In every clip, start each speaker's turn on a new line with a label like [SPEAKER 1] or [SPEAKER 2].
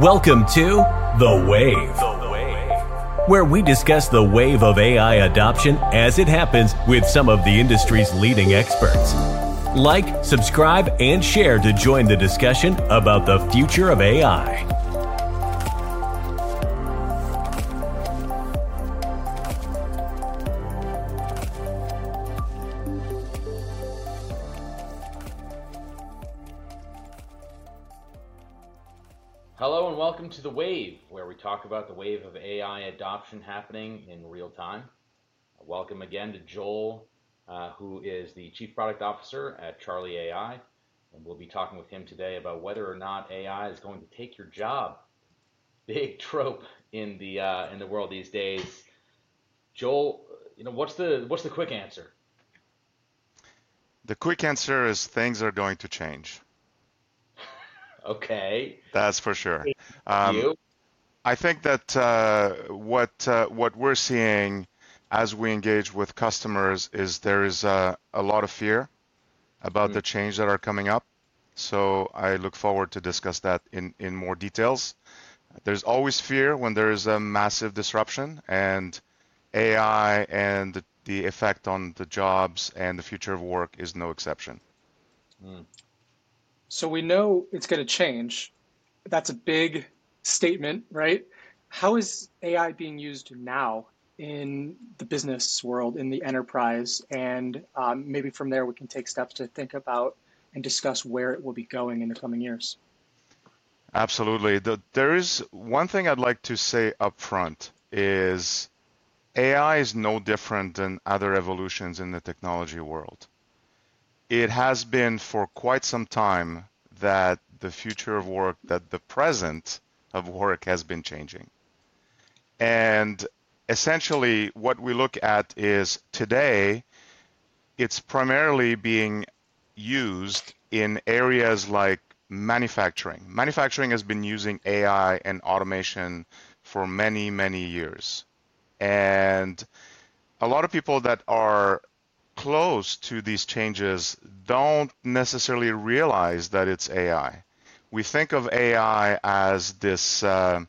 [SPEAKER 1] Welcome to The wAIve, where we discuss the wave of AI adoption as it happens with some of the industry's leading experts. Like, subscribe, and share to join the discussion about the future of AI.
[SPEAKER 2] AI adoption happening in real time. Welcome again to Joel, uh, who is the Chief Product Officer at Charli AI. And we'll be talking with him today about whether or not AI is going to take your job. Big trope in the uh, in the world these days. Joel, you know what's the what's the quick answer?
[SPEAKER 3] The quick answer is things are going to change.
[SPEAKER 2] Okay.
[SPEAKER 3] That's for sure.
[SPEAKER 2] Um, you?
[SPEAKER 3] I think that uh, what uh, what we're seeing as we engage with customers is there is a, a lot of fear about mm. the change that are coming up. So I look forward to discuss that in, in more details. There's always fear when there is a massive disruption, and AI and the, the effect on the jobs and the future of work is no exception.
[SPEAKER 4] Mm. So we know it's going to change. That's a big statement, right? How is AI being used now in the business world, in the enterprise? And um, maybe from there, we can take steps to think about and discuss where it will be going in the coming years.
[SPEAKER 3] Absolutely. The, there is one thing I'd like to say up front is AI is no different than other evolutions in the technology world it has been for quite some time that the future of work, that the present of work has been changing. And essentially, what we look at is today, it's primarily being used in areas like manufacturing. Manufacturing has been using AI and automation for many, many years. And a lot of people that are close to these changes don't necessarily realize that it's AI. We think of AI as this uh,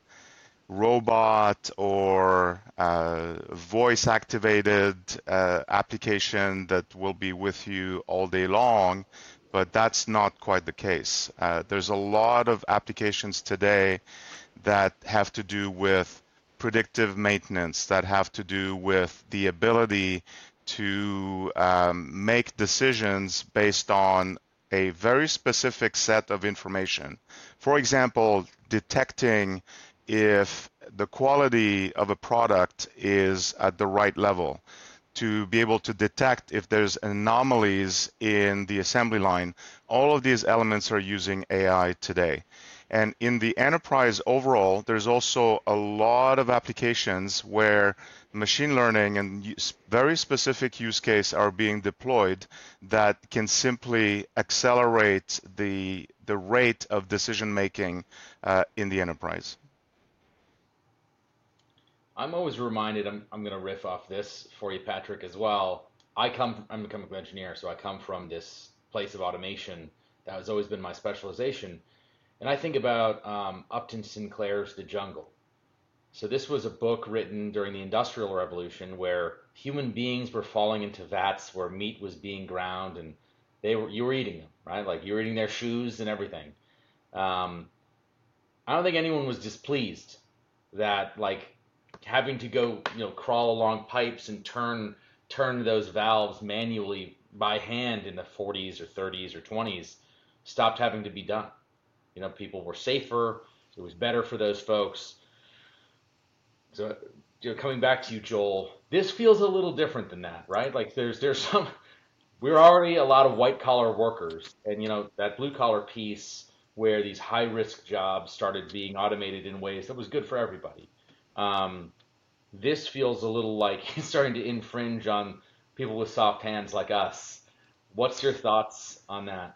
[SPEAKER 3] robot or uh, voice activated uh, application that will be with you all day long, but that's not quite the case. Uh, there's a lot of applications today that have to do with predictive maintenance, that have to do with the ability to um, make decisions based on a very specific set of information. For example, detecting if the quality of a product is at the right level, to be able to detect if there's anomalies in the assembly line. All of these elements are using AI today. And in the enterprise overall, there's also a lot of applications where machine learning and very specific use case are being deployed that can simply accelerate the, the rate of decision making uh, in the enterprise.
[SPEAKER 2] I'm always reminded, I'm, I'm going to riff off this for you, Patrick, as well. I come, I'm a chemical engineer, so I come from this place of automation that has always been my specialization. And I think about um, Upton Sinclair's The Jungle. So this was a book written during the Industrial Revolution where human beings were falling into vats where meat was being ground and they were you were eating them, right? Like you were eating their shoes and everything. Um, I don't think anyone was displeased that like having to go you know crawl along pipes and turn turn those valves manually by hand in the 40s or 30s or 20s stopped having to be done. You know, people were safer. It was better for those folks. So, you know, coming back to you, Joel, this feels a little different than that, right? Like there's there's some we're already a lot of white collar workers, and you know that blue collar piece where these high risk jobs started being automated in ways that was good for everybody. Um, this feels a little like starting to infringe on people with soft hands like us. What's your thoughts on that?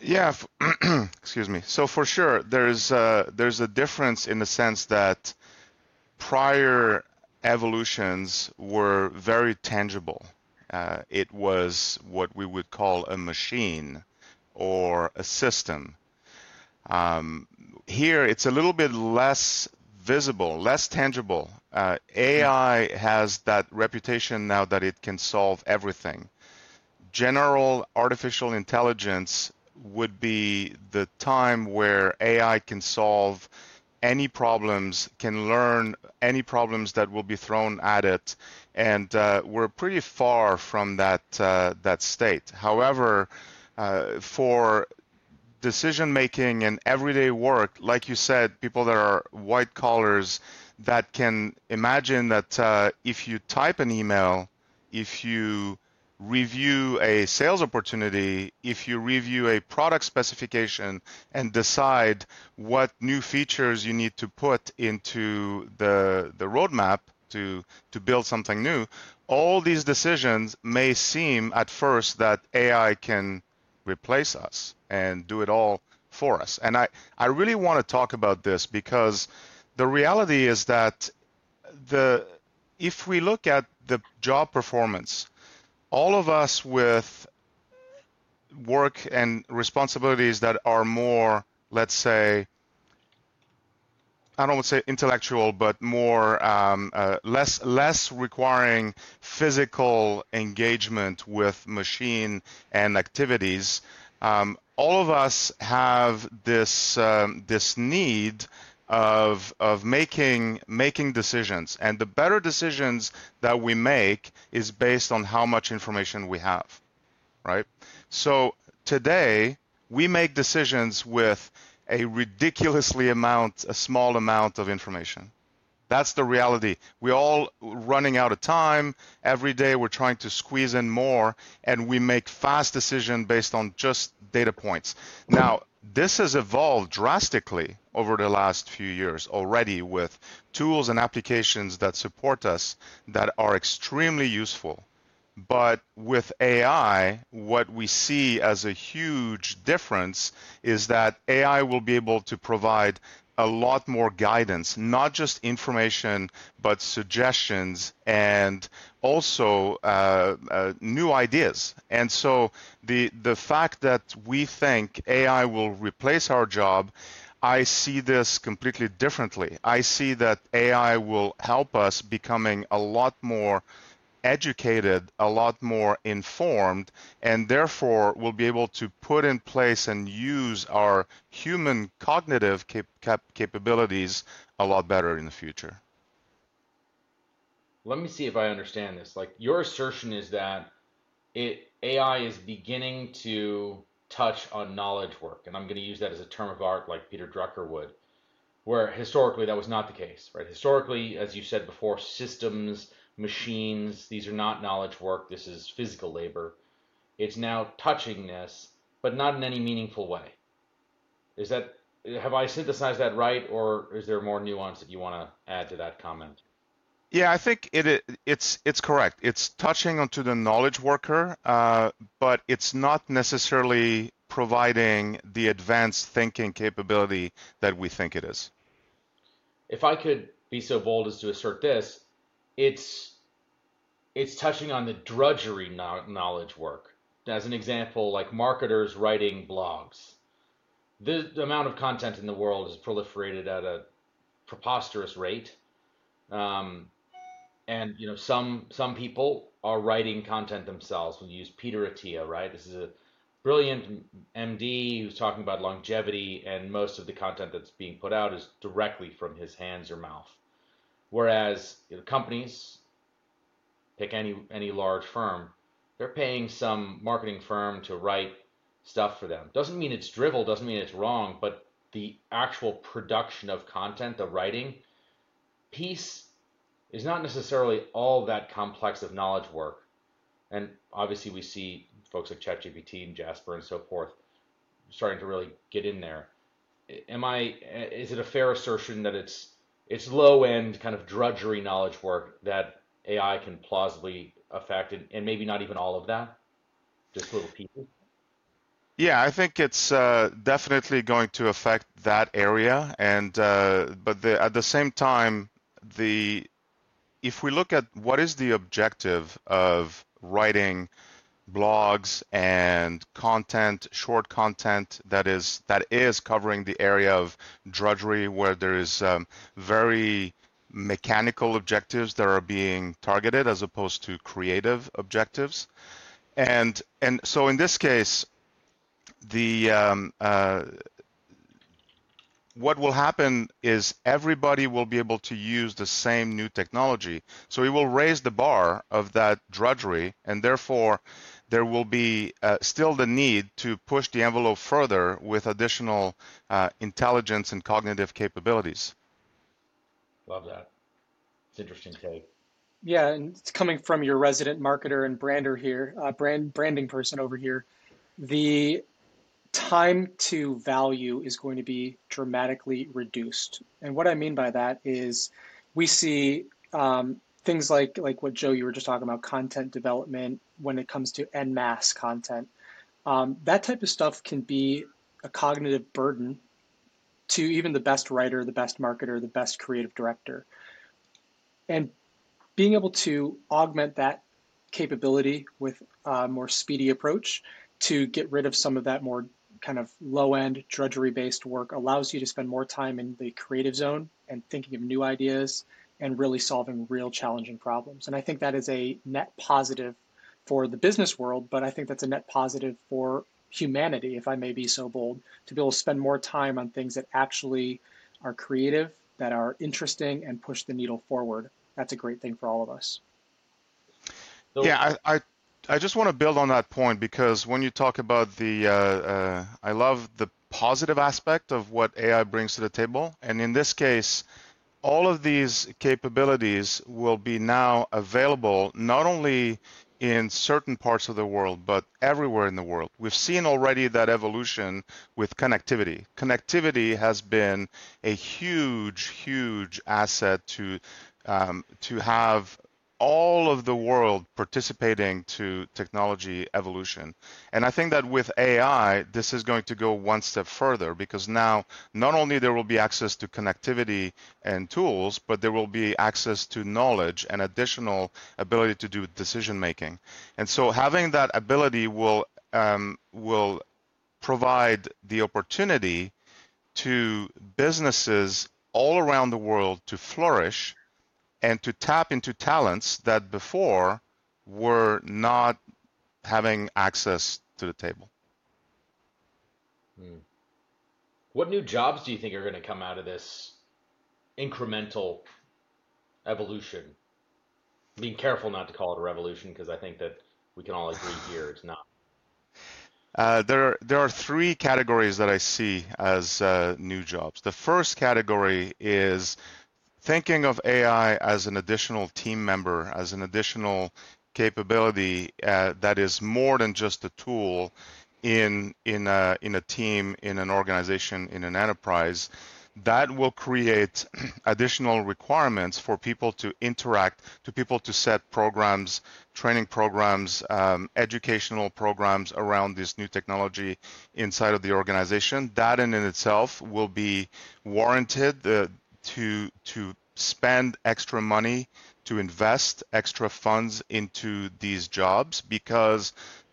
[SPEAKER 3] Yeah, excuse me. So for sure, there's uh, there's a difference in the sense that prior evolutions were very tangible. Uh, it was what we would call a machine or a system. Um, here it's a little bit less visible, less tangible. Uh, AI has that reputation now that it can solve everything. General artificial intelligence would be the time where AI can solve any problems, can learn any problems that will be thrown at it, and uh, we're pretty far from that uh, that state. However, uh, for decision making and everyday work, like you said, people that are white collars that can imagine that uh, if you type an email, if you review a sales opportunity, if you review a product specification and decide what new features you need to put into the, the roadmap to, to build something new, all these decisions may seem at first that AI can replace us and do it all for us. And I, I really want to talk about this because the reality is that the if we look at the job performance, all of us with work and responsibilities that are more, let's say, I don't want to say intellectual, but more um, uh, less less requiring physical engagement with machine and activities. Um, all of us have this um, this need of of making making decisions. And the better decisions that we make is based on how much information we have right? So today we make decisions with a ridiculously amount a small amount of information. That's the reality. We're all running out of time. Every day we're trying to squeeze in more and we make fast decisions based on just data points. Now this has evolved drastically over the last few years already with tools and applications that support us that are extremely useful. But with AI, what we see as a huge difference is that AI will be able to provide a lot more guidance, not just information, but suggestions and also uh, uh, new ideas. And so the the fact that we think AI will replace our job, I see this completely differently. I see that AI will help us becoming a lot more educated, a lot more informed, and therefore will be able to put in place and use our human cognitive cap- cap- capabilities a lot better in the future.
[SPEAKER 2] Let me see if I understand this. Like your assertion is that it AI is beginning to touch on knowledge work, and I'm going to use that as a term of art, like Peter Drucker would, where historically that was not the case, right? Historically, as you said before, systems machines. These are not knowledge work. This is physical labor. It's now touching this, but not in any meaningful way. Is that have I synthesized that right, or is there more nuance that you want to add to that comment?
[SPEAKER 3] Yeah, I think it, it's it's correct. It's touching onto the knowledge worker, uh, but it's not necessarily providing the advanced thinking capability that we think it is.
[SPEAKER 2] If I could be so bold as to assert this, it's it's touching on the drudgery knowledge work. As an example, like marketers writing blogs. The, amount of content in the world is proliferated at a preposterous rate. Um, and you know some some people are writing content themselves. We use Peter Attia, right? This is a brilliant MD who's talking about longevity, and most of the content that's being put out is directly from his hands or mouth. Whereas you know, companies, pick any any large firm, they're paying some marketing firm to write stuff for them. Doesn't mean it's drivel, doesn't mean it's wrong, but the actual production of content, the writing piece is not necessarily all that complex of knowledge work. And obviously we see folks like ChatGPT and Jasper and so forth starting to really get in there. Am I is it a fair assertion that it's it's low end kind of drudgery knowledge work that AI can plausibly affect, and, and maybe not even all of that, just little pieces.
[SPEAKER 3] Yeah, I think it's uh, definitely going to affect that area, and uh, but the, at the same time, the if we look at what is the objective of writing blogs and content, short content that is that is covering the area of drudgery, where there is um, very mechanical objectives that are being targeted as opposed to creative objectives. And and so in this case, the um, uh, what will happen is everybody will be able to use the same new technology. So it will raise the bar of that drudgery, and therefore there will be uh, still the need to push the envelope further with additional uh, intelligence and cognitive capabilities.
[SPEAKER 2] Love that. It's interesting take.
[SPEAKER 4] Yeah, and it's coming from your resident marketer and brander here, uh, brand branding person over here. The time to value is going to be dramatically reduced. And what I mean by that is we see um, things like like what Joe you were just talking about, content development when it comes to en masse content. Um, that type of stuff can be a cognitive burden to even the best writer, the best marketer, the best creative director. And being able to augment that capability with a more speedy approach to get rid of some of that more kind of low end drudgery based work allows you to spend more time in the creative zone and thinking of new ideas and really solving real challenging problems. And I think that is a net positive for the business world, but I think that's a net positive for humanity, if I may be so bold, to be able to spend more time on things that actually are creative, that are interesting, and push the needle forward. That's a great thing for all of us.
[SPEAKER 3] Yeah, I, I I just want to build on that point because when you talk about the, uh, uh, I love the positive aspect of what AI brings to the table. And in this case, all of these capabilities will be now available not only in certain parts of the world, but everywhere in the world. We've seen already that evolution with connectivity. Connectivity has been a huge, huge asset to um, to have all of the world participating to technology evolution. And I think that with AI, this is going to go one step further because now not only there will be access to connectivity and tools, but there will be access to knowledge and additional ability to do decision making. And so having that ability will um, will provide the opportunity to businesses all around the world to flourish and to tap into talents that before were not having access to the table.
[SPEAKER 2] Hmm. What new jobs do you think are going to come out of this incremental evolution? Being careful not to call it a revolution because I think that we can all agree here it's not.
[SPEAKER 3] Uh, there, there are three categories that I see as uh, new jobs. The first category is thinking of AI as an additional team member, as an additional capability uh, that is more than just a tool in in a in a team, in an organization, in an enterprise, that will create additional requirements for people to interact, to people to set programs, training programs, um, educational programs around this new technology inside of the organization. That in, itself will be warranted. The, to to spend extra money to invest extra funds into these jobs because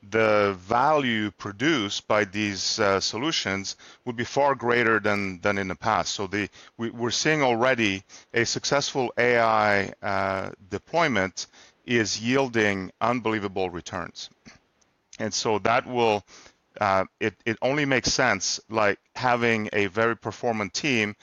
[SPEAKER 3] the value produced by these uh, solutions would be far greater than, than in the past. So the, we, are seeing already a successful AI uh, deployment is yielding unbelievable returns. And so that will, uh, it, it only makes sense like having a very performant team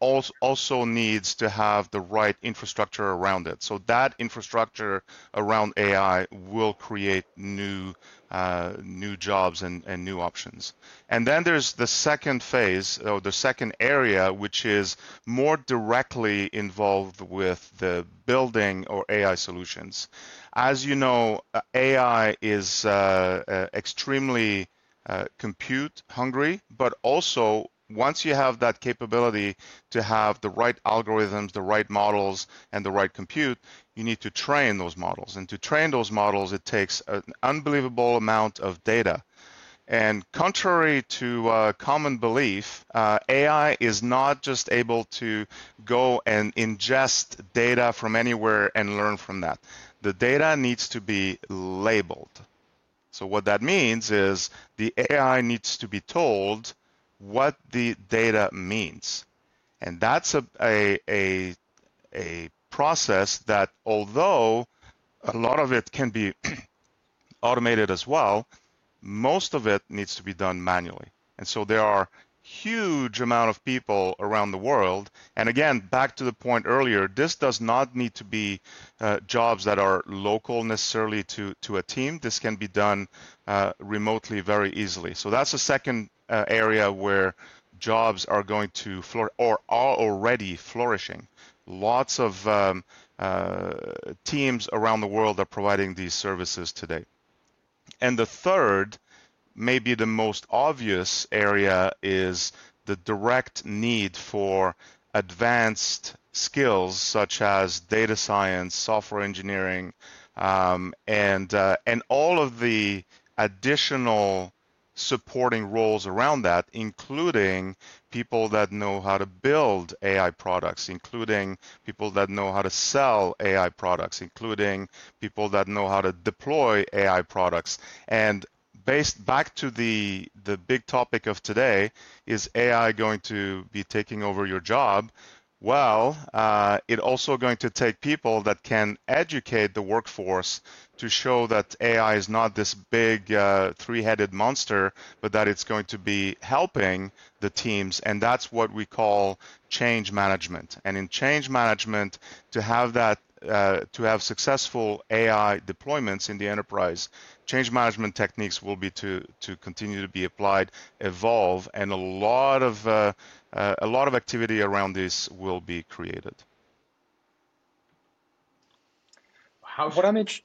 [SPEAKER 3] also needs to have the right infrastructure around it. So that infrastructure around AI will create new uh, new jobs and, and new options. And then there's the second phase, or the second area, which is more directly involved with the building or AI solutions. As you know, uh, AI is uh, uh, extremely uh, compute hungry, but also once you have that capability to have the right algorithms, the right models, and the right compute, you need to train those models. And to train those models, it takes an unbelievable amount of data. And contrary to uh, common belief, uh, AI is not just able to go and ingest data from anywhere and learn from that. The data needs to be labeled. So what that means is the AI needs to be told what the data means. And that's a, a, a, a process that although a lot of it can be automated as well, most of it needs to be done manually. And so there are huge amount of people around the world. And again, back to the point earlier, this does not need to be uh, jobs that are local necessarily to, to a team. This can be done uh, remotely very easily. So that's a second uh, area where jobs are going to flourish or are already flourishing. Lots of um, uh, teams around the world are providing these services today. And the third maybe the most obvious area is the direct need for advanced skills such as data science, software engineering, um, and uh, and all of the additional supporting roles around that, including people that know how to build AI products, including people that know how to sell AI products, including people that know how to deploy AI products. And based back to the the big topic of today is AI going to be taking over your job? Well, uh, it also going to take people that can educate the workforce to show that AI is not this big uh, three-headed monster, but that it's going to be helping the teams, and that's what we call change management. And in change management, to have that uh, to have successful AI deployments in the enterprise, change management techniques will be to to continue to be applied, evolve, and a lot of uh, uh, a lot of activity around this will be created.
[SPEAKER 4] How what I'm interested.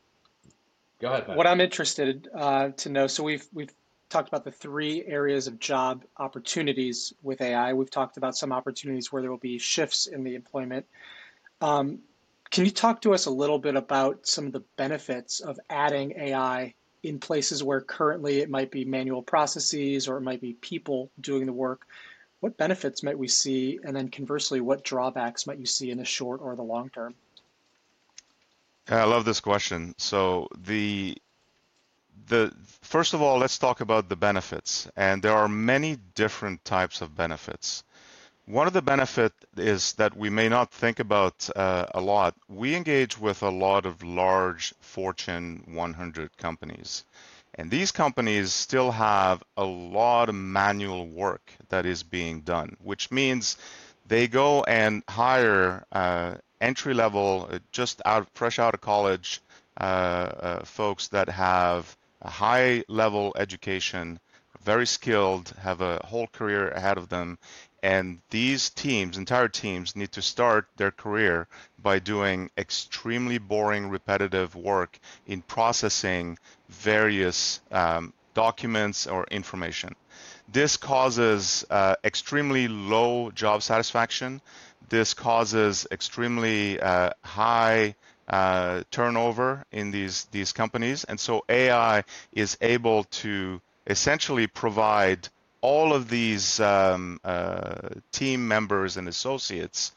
[SPEAKER 2] Go ahead.
[SPEAKER 4] What I'm interested uh, to know. So we've we've talked about the three areas of job opportunities with AI. We've talked about some opportunities where there will be shifts in the employment. Um, can you talk to us a little bit about some of the benefits of adding AI in places where currently it might be manual processes or it might be people doing the work. What benefits might we see? And then conversely, what drawbacks might you see in the short or the long term?
[SPEAKER 3] I love this question. So the the first of all, let's talk about the benefits. And there are many different types of benefits. One of the benefit is that we may not think about uh, a lot. We engage with a lot of large Fortune 100 companies. And these companies still have a lot of manual work that is being done, which means they go and hire uh, entry level, uh, just out, fresh out of college uh, uh, folks that have a high level education, very skilled, have a whole career ahead of them, and these teams, entire teams, need to start their career by doing extremely boring, repetitive work in processing various um, documents or information. This causes uh, extremely low job satisfaction. This causes extremely uh, high uh, turnover in these these companies, and so AI is able to essentially provide all of these um, uh, team members and associates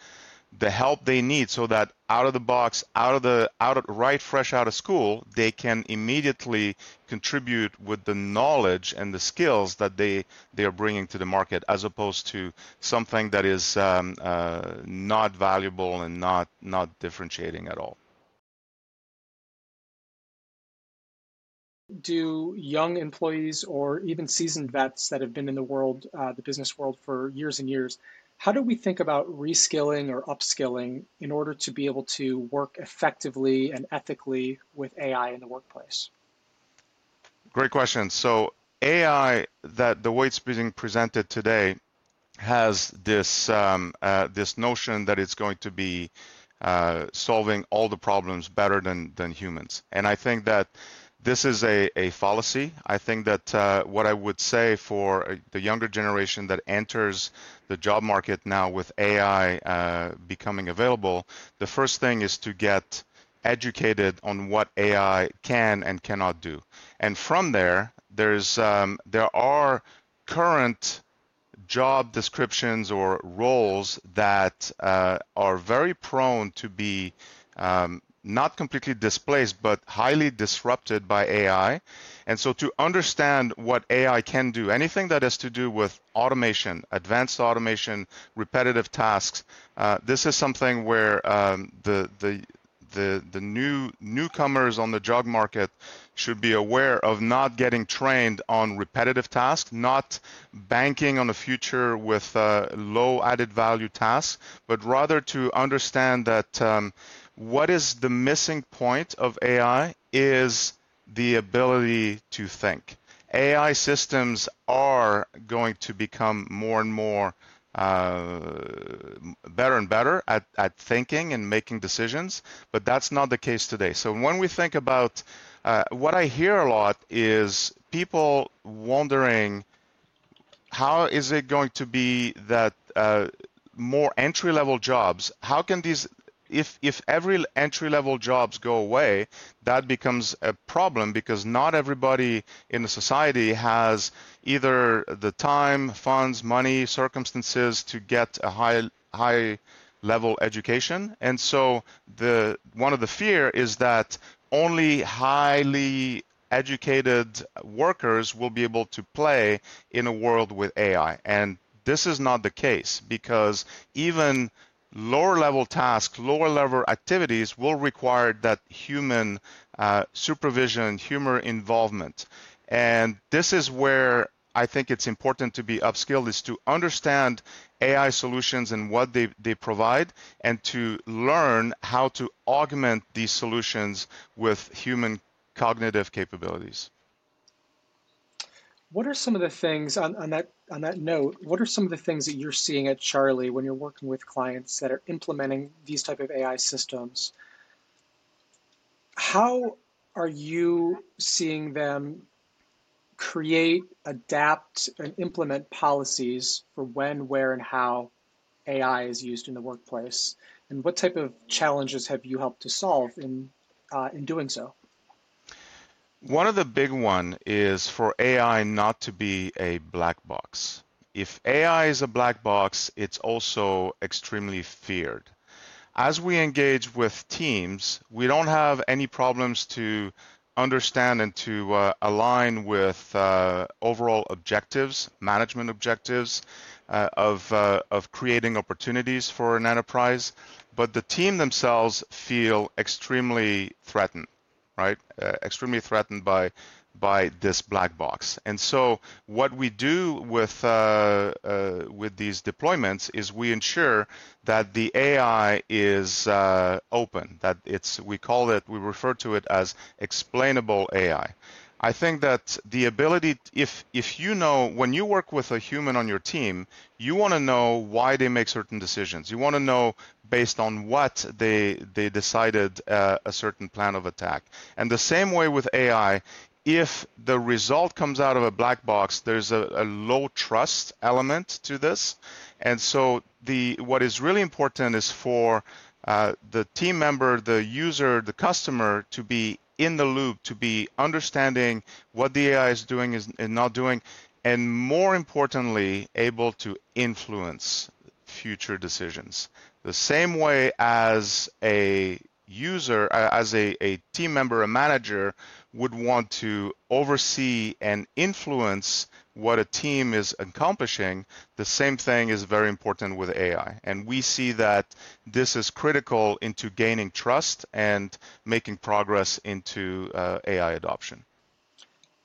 [SPEAKER 3] the help they need so that out of the box out of the out of right fresh out of school they can immediately contribute with the knowledge and the skills that they they are bringing to the market as opposed to something that is um, uh, not valuable and not not differentiating at all
[SPEAKER 4] do young employees or even seasoned vets that have been in the world, uh, the business world for years and years, how do we think about reskilling or upskilling in order to be able to work effectively and ethically with AI in the workplace?
[SPEAKER 3] Great question. So AI, that the way it's being presented today, has this um, uh, this notion that it's going to be uh, solving all the problems better than than humans, and I think that this is a, a fallacy. I think that uh, what I would say for uh, the younger generation that enters the job market now with AI uh, becoming available, the first thing is to get educated on what AI can and cannot do. And from there, there's um, there are current job descriptions or roles that uh, are very prone to be um, not completely displaced, but highly disrupted by AI. And so to understand what AI can do, anything that has to do with automation, advanced automation, repetitive tasks, uh, this is something where um, the, the, the, the new newcomers on the job market should be aware of not getting trained on repetitive tasks, not banking on a future with uh, low added value tasks, but rather to understand that um, what is the missing point of AI is the ability to think. AI systems are going to become more and more uh, better and better at, at thinking and making decisions, but that's not the case today. So when we think about uh, what I hear a lot is people wondering how is it going to be that uh, more entry level jobs, how can these if if every entry level jobs go away, that becomes a problem because not everybody in the society has either the time, funds, money, circumstances to get a high high level education. And so the one of the fear is that only highly educated workers will be able to play in a world with AI. And this is not the case because even lower level tasks, lower level activities will require that human uh, supervision, human involvement. And this is where I think it's important to be upskilled is to understand AI solutions and what they, they provide and to learn how to augment these solutions with human cognitive capabilities.
[SPEAKER 4] What are some of the things on, on that on that note? What are some of the things that you're seeing at Charli when you're working with clients that are implementing these type of AI systems? How are you seeing them create, adapt, and implement policies for when, where, and how AI is used in the workplace? And what type of challenges have you helped to solve in uh, in doing so?
[SPEAKER 3] One of the big one is for AI not to be a black box. If AI is a black box, it's also extremely feared. As we engage with teams, we don't have any problems to understand and to uh, align with uh, overall objectives, management objectives uh, of, uh, of creating opportunities for an enterprise, but the team themselves feel extremely threatened right? Uh, extremely threatened by by this black box. And so what we do with uh, uh, with these deployments is we ensure that the AI is uh, open, that it's we call it we refer to it as explainable AI. I think that the ability, if if you know when you work with a human on your team, you want to know why they make certain decisions. You want to know based on what they they decided uh, a certain plan of attack. And the same way with AI, if the result comes out of a black box, there's a, a low trust element to this. And so the what is really important is for uh, the team member, the user, the customer to be in the loop to be understanding what the AI is doing is, and not doing, and more importantly, able to influence future decisions. The same way as a user, as a, a team member, a manager would want to oversee and influence what a team is accomplishing, the same thing is very important with AI. And we see that this is critical into gaining trust and making progress into uh, AI adoption.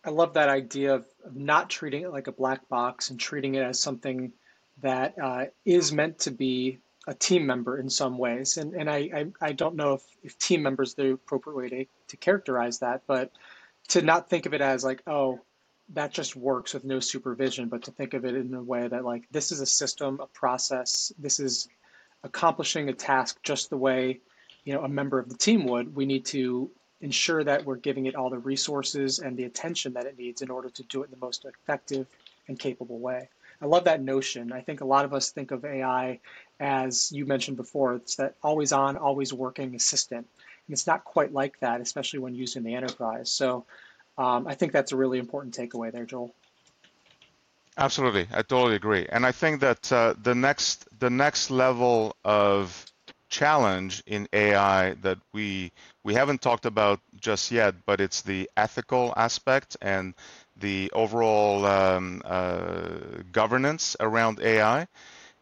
[SPEAKER 4] I love that idea of not treating it like a black box and treating it as something that uh, is meant to be a team member in some ways. And, and I, I, I don't know if, if team members is the appropriate way to, to characterize that, but to not think of it as like, oh, that just works with no supervision, but to think of it in a way that like this is a system, a process, this is accomplishing a task just the way you know a member of the team would. We need to ensure that we're giving it all the resources and the attention that it needs in order to do it in the most effective and capable way. I love that notion. I think a lot of us think of AI as you mentioned before, it's that always on, always working assistant. And it's not quite like that, especially when used in the enterprise. So um, I think that's a really important takeaway there, Joel.
[SPEAKER 3] Absolutely, I totally agree, and I think that uh, the next the next level of challenge in AI that we we haven't talked about just yet, but it's the ethical aspect and the overall um, uh, governance around AI.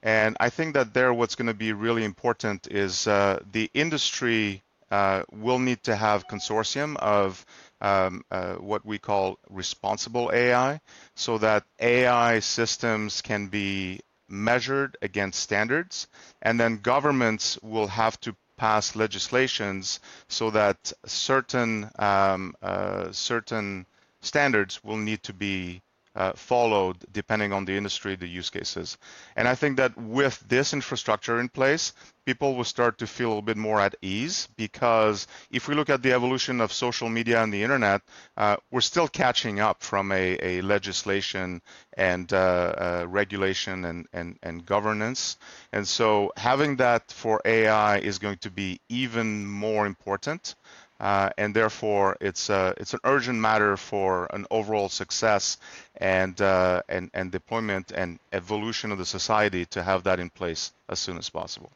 [SPEAKER 3] And I think that there, what's going to be really important is uh, the industry uh, will need to have consortium of um, uh, what we call responsible AI, so that AI systems can be measured against standards, and then governments will have to pass legislations so that certain um, uh, certain standards will need to be uh, followed depending on the industry, the use cases. And I think that with this infrastructure in place, people will start to feel a bit more at ease because if we look at the evolution of social media and the internet, uh, we're still catching up from a, a legislation and uh, uh regulation and, and, and governance. And so having that for AI is going to be even more important. Uh, and therefore it's uh, it's an urgent matter for an overall success and uh, and and deployment and evolution of the society to have that in place as soon as possible.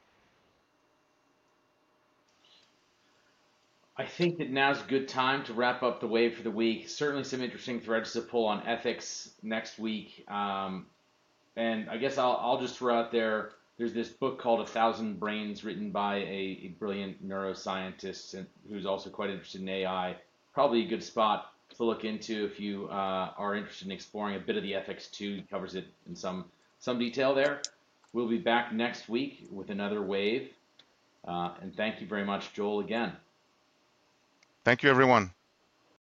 [SPEAKER 2] I think that now's a good time to wrap up the wave for the week. Certainly, some interesting threads to pull on ethics next week, um, and I guess I'll I'll just throw out there there's this book called A Thousand Brains written by a, a brilliant neuroscientist and who's also quite interested in AI. Probably a good spot to look into if you uh, are interested in exploring a bit of the ethics too. He covers it in some some detail there. We'll be back next week with another wave. Uh, and thank you very much, Joel, again.
[SPEAKER 3] Thank you, everyone.